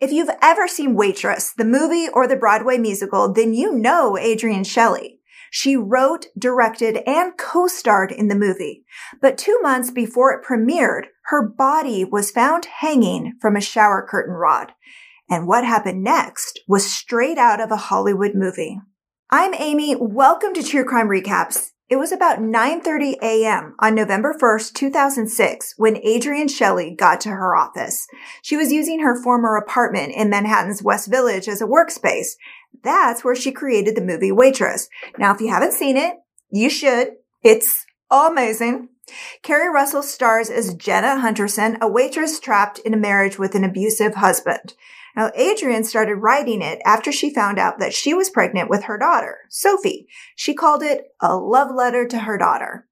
If you've ever seen Waitress, the movie or the Broadway musical, then you know Adrienne Shelly. She wrote, directed, and co-starred in the movie. But two months before it premiered, her body was found hanging from a shower curtain rod. And what happened next was straight out of a Hollywood movie. I'm Amy. Welcome to True Crime Recaps. It was about 9:30 a.m. on November 1st, 2006 when Adrienne Shelly got to her office. She was using her former apartment in Manhattan's West Village as a workspace. That's where she created the movie Waitress. Now, if you haven't seen it, you should. It's amazing. Keri Russell stars as Jenna Hunterson, a waitress trapped in a marriage with an abusive husband. Now, Adrienne started writing it after she found out that she was pregnant with her daughter, Sophie. She called it a love letter to her daughter.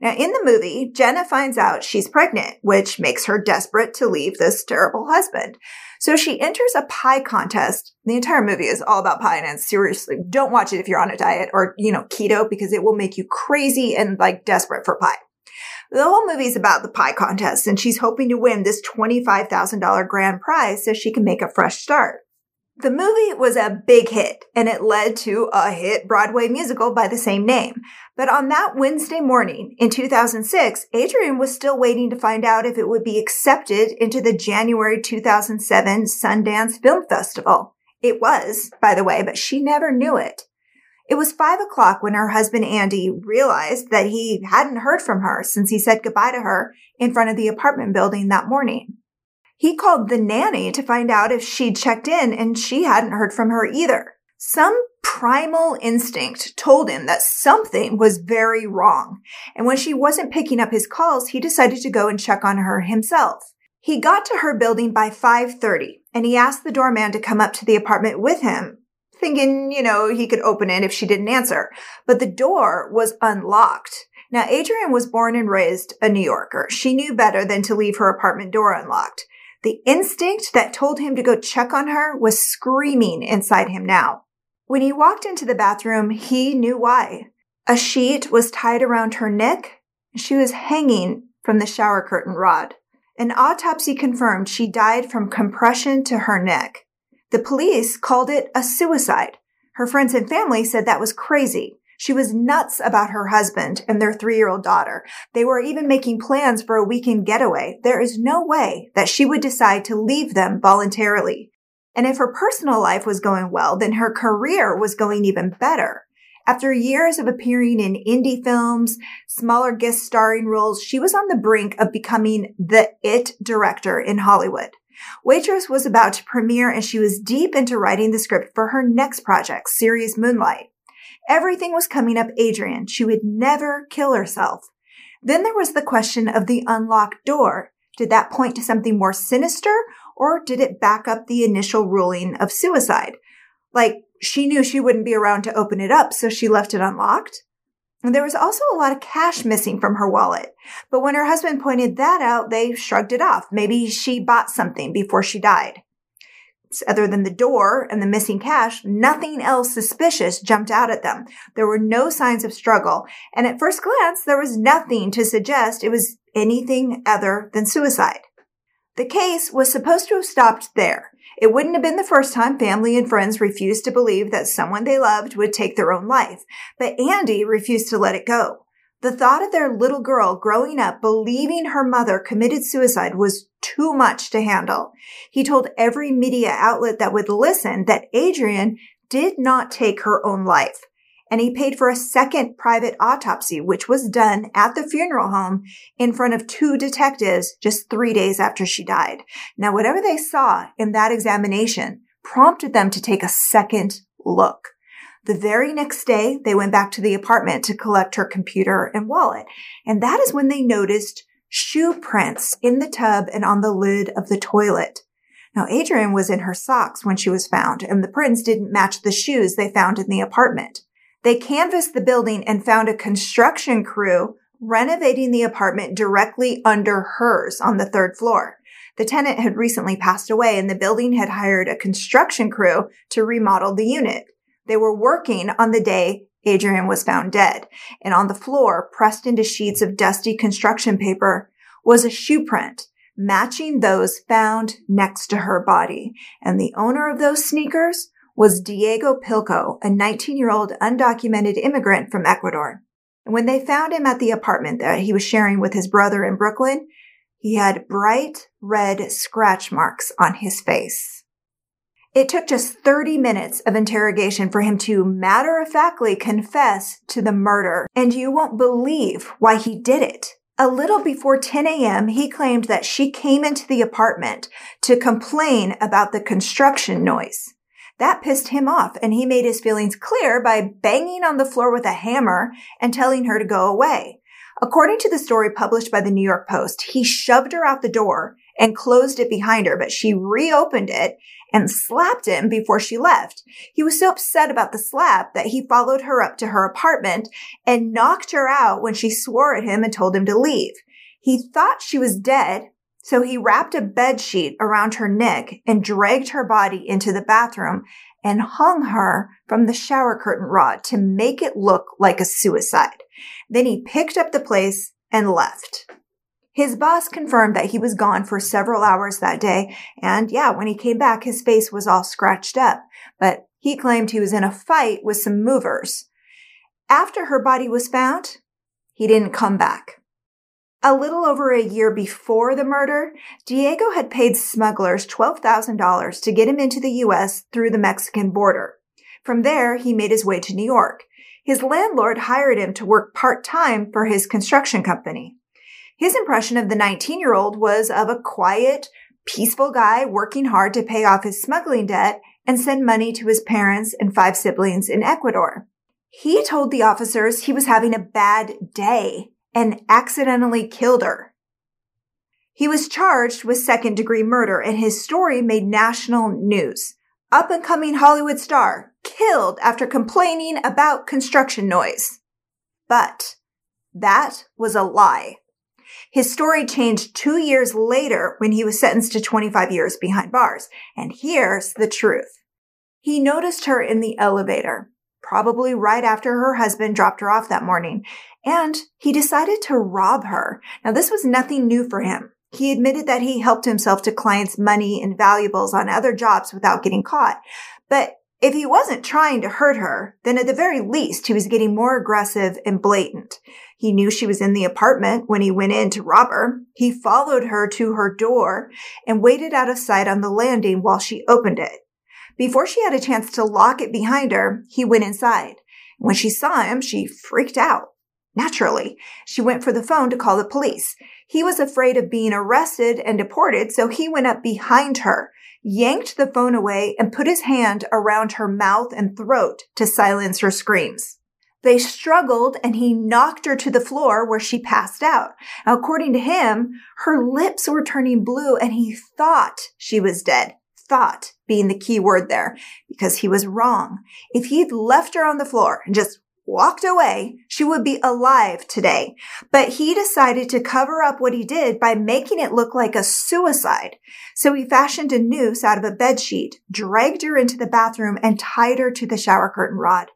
Now, in the movie, Jenna finds out she's pregnant, which makes her desperate to leave this terrible husband. So she enters a pie contest. The entire movie is all about pie and seriously, don't watch it if you're on a diet or, you know, keto because it will make you crazy and like desperate for pie. The whole movie is about the pie contest, and she's hoping to win this $25,000 grand prize so she can make a fresh start. The movie was a big hit, and it led to a hit Broadway musical by the same name. But on that Wednesday morning in 2006, Adrienne was still waiting to find out if it would be accepted into the January 2007 Sundance Film Festival. It was, by the way, but she never knew it. It was five o'clock when her husband Andy realized that he hadn't heard from her since he said goodbye to her in front of the apartment building that morning. He called the nanny to find out if she'd checked in and she hadn't heard from her either. Some primal instinct told him that something was very wrong. And when she wasn't picking up his calls, he decided to go and check on her himself. He got to her building by 5:30 and he asked the doorman to come up to the apartment with him thinking, you know, he could open it if she didn't answer. But the door was unlocked. Now, Adrienne was born and raised a New Yorker. She knew better than to leave her apartment door unlocked. The instinct that told him to go check on her was screaming inside him now. When he walked into the bathroom, he knew why. A sheet was tied around her neck. And she was hanging from the shower curtain rod. An autopsy confirmed she died from compression to her neck. The police called it a suicide. Her friends and family said that was crazy. She was nuts about her husband and their three year old daughter. They were even making plans for a weekend getaway. There is no way that she would decide to leave them voluntarily. And if her personal life was going well, then her career was going even better. After years of appearing in indie films, smaller guest starring roles, she was on the brink of becoming the it director in Hollywood. Waitress was about to premiere and she was deep into writing the script for her next project, Serious Moonlight. Everything was coming up Adrienne. She would never kill herself. Then there was the question of the unlocked door. Did that point to something more sinister or did it back up the initial ruling of suicide? Like she knew she wouldn't be around to open it up, so she left it unlocked? There was also a lot of cash missing from her wallet. But when her husband pointed that out, they shrugged it off. Maybe she bought something before she died. Other than the door and the missing cash, nothing else suspicious jumped out at them. There were no signs of struggle. And at first glance, there was nothing to suggest it was anything other than suicide. The case was supposed to have stopped there. It wouldn't have been the first time family and friends refused to believe that someone they loved would take their own life, but Andy refused to let it go. The thought of their little girl growing up believing her mother committed suicide was too much to handle. He told every media outlet that would listen that Adrienne did not take her own life and he paid for a second private autopsy, which was done at the funeral home in front of two detectives just three days after she died. Now, whatever they saw in that examination prompted them to take a second look. The very next day, they went back to the apartment to collect her computer and wallet. And that is when they noticed shoe prints in the tub and on the lid of the toilet. Now, Adrienne was in her socks when she was found, and the prints didn't match the shoes they found in the apartment. They canvassed the building and found a construction crew renovating the apartment directly under hers on the third floor. The tenant had recently passed away and the building had hired a construction crew to remodel the unit. They were working on the day Adrienne was found dead. And on the floor, pressed into sheets of dusty construction paper, was a shoe print. matching those found next to her body. And the owner of those sneakers was Diego Pillco, a 19 year old undocumented immigrant from Ecuador. And when they found him at the apartment that he was sharing with his brother in Brooklyn, he had bright red scratch marks on his face. It took just 30 minutes of interrogation for him to matter of factly confess to the murder, and you won't believe why he did it. A little before 10 a.m., he claimed that she came into the apartment to complain about the construction noise. That pissed him off and he made his feelings clear by banging on the floor with a hammer and telling her to go away. According to the story published by the New York Post, he shoved her out the door and closed it behind her, but she reopened it and slapped him before she left. He was so upset about the slap that he followed her up to her apartment and knocked her out when she swore at him and told him to leave. He thought she was dead, so he wrapped a bed sheet around her neck and dragged her body into the bathroom and hung her from the shower curtain rod to make it look like a suicide. Then he picked up the place and left. His boss confirmed that he was gone for several hours that day. And yeah, when he came back, his face was all scratched up, but he claimed he was in a fight with some movers. After her body was found, he didn't come back. A little over a year before the murder, Diego had paid smugglers $12,000 to get him into the U.S. through the Mexican border. From there, he made his way to New York. His landlord hired him to work part-time for his construction company. His impression of the 19 year old was of a quiet, peaceful guy working hard to pay off his smuggling debt and send money to his parents and five siblings in Ecuador. He told the officers he was having a bad day and accidentally killed her. He was charged with second degree murder and his story made national news. Up and coming Hollywood star killed after complaining about construction noise. But that was a lie. His story changed two years later when he was sentenced to 25 years behind bars. And here's the truth. He noticed her in the elevator, probably right after her husband dropped her off that morning, and he decided to rob her. Now, this was nothing new for him. He admitted that he helped himself to clients' money and valuables on other jobs without getting caught. But if he wasn't trying to hurt her, then at the very least, he was getting more aggressive and blatant. He knew she was in the apartment when he went in to rob her. He followed her to her door and waited out of sight on the landing while she opened it. Before she had a chance to lock it behind her, he went inside. When she saw him, she freaked out. Naturally, she went for the phone to call the police. He was afraid of being arrested and deported, so he went up behind her, yanked the phone away, and put his hand around her mouth and throat to silence her screams. They struggled and he knocked her to the floor where she passed out. Now, according to him, her lips were turning blue and he thought she was dead. Thought being the key word there because he was wrong. If he'd left her on the floor and just walked away, she would be alive today. But he decided to cover up what he did by making it look like a suicide. So he fashioned a noose out of a bed sheet, dragged her into the bathroom, and tied her to the shower curtain rod.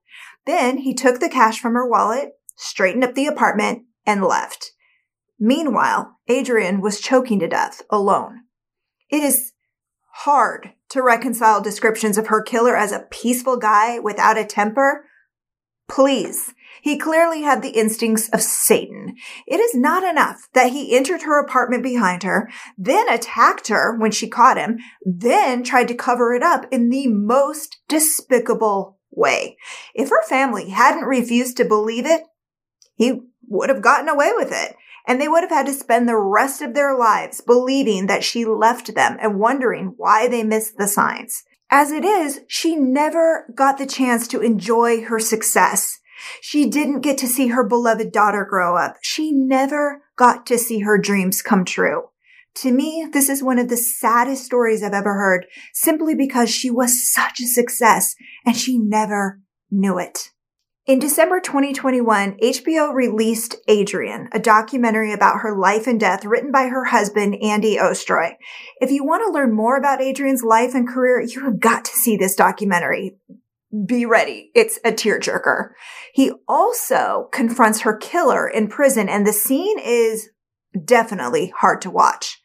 Then he took the cash from her wallet, straightened up the apartment, and left. Meanwhile, Adrienne was choking to death alone. It is hard to reconcile descriptions of her killer as a peaceful guy without a temper Please. He clearly had the instincts of Satan. It is not enough that he entered her apartment behind her, then attacked her when she caught him, then tried to cover it up in the most despicable way. If her family hadn't refused to believe it, he would have gotten away with it. And they would have had to spend the rest of their lives believing that she left them and wondering why they missed the signs. As it is, she never got the chance to enjoy her success. She didn't get to see her beloved daughter grow up. She never got to see her dreams come true. To me, this is one of the saddest stories I've ever heard simply because she was such a success and she never knew it. In December 2021, HBO released Adrienne, a documentary about her life and death written by her husband, Andy Ostroy. If you want to learn more about Adrienne's life and career, you have got to see this documentary. Be ready. It's a tearjerker. He also confronts her killer in prison and the scene is definitely hard to watch.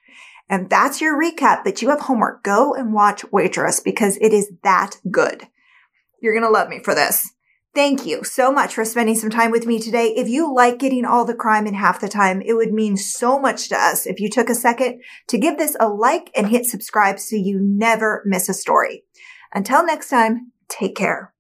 And that's your recap, but you have homework. Go and watch Waitress because it is that good. You're going to love me for this. Thank you so much for spending some time with me today. If you like getting all the crime in half the time, it would mean so much to us if you took a second to give this a like and hit subscribe so you never miss a story. Until next time, take care.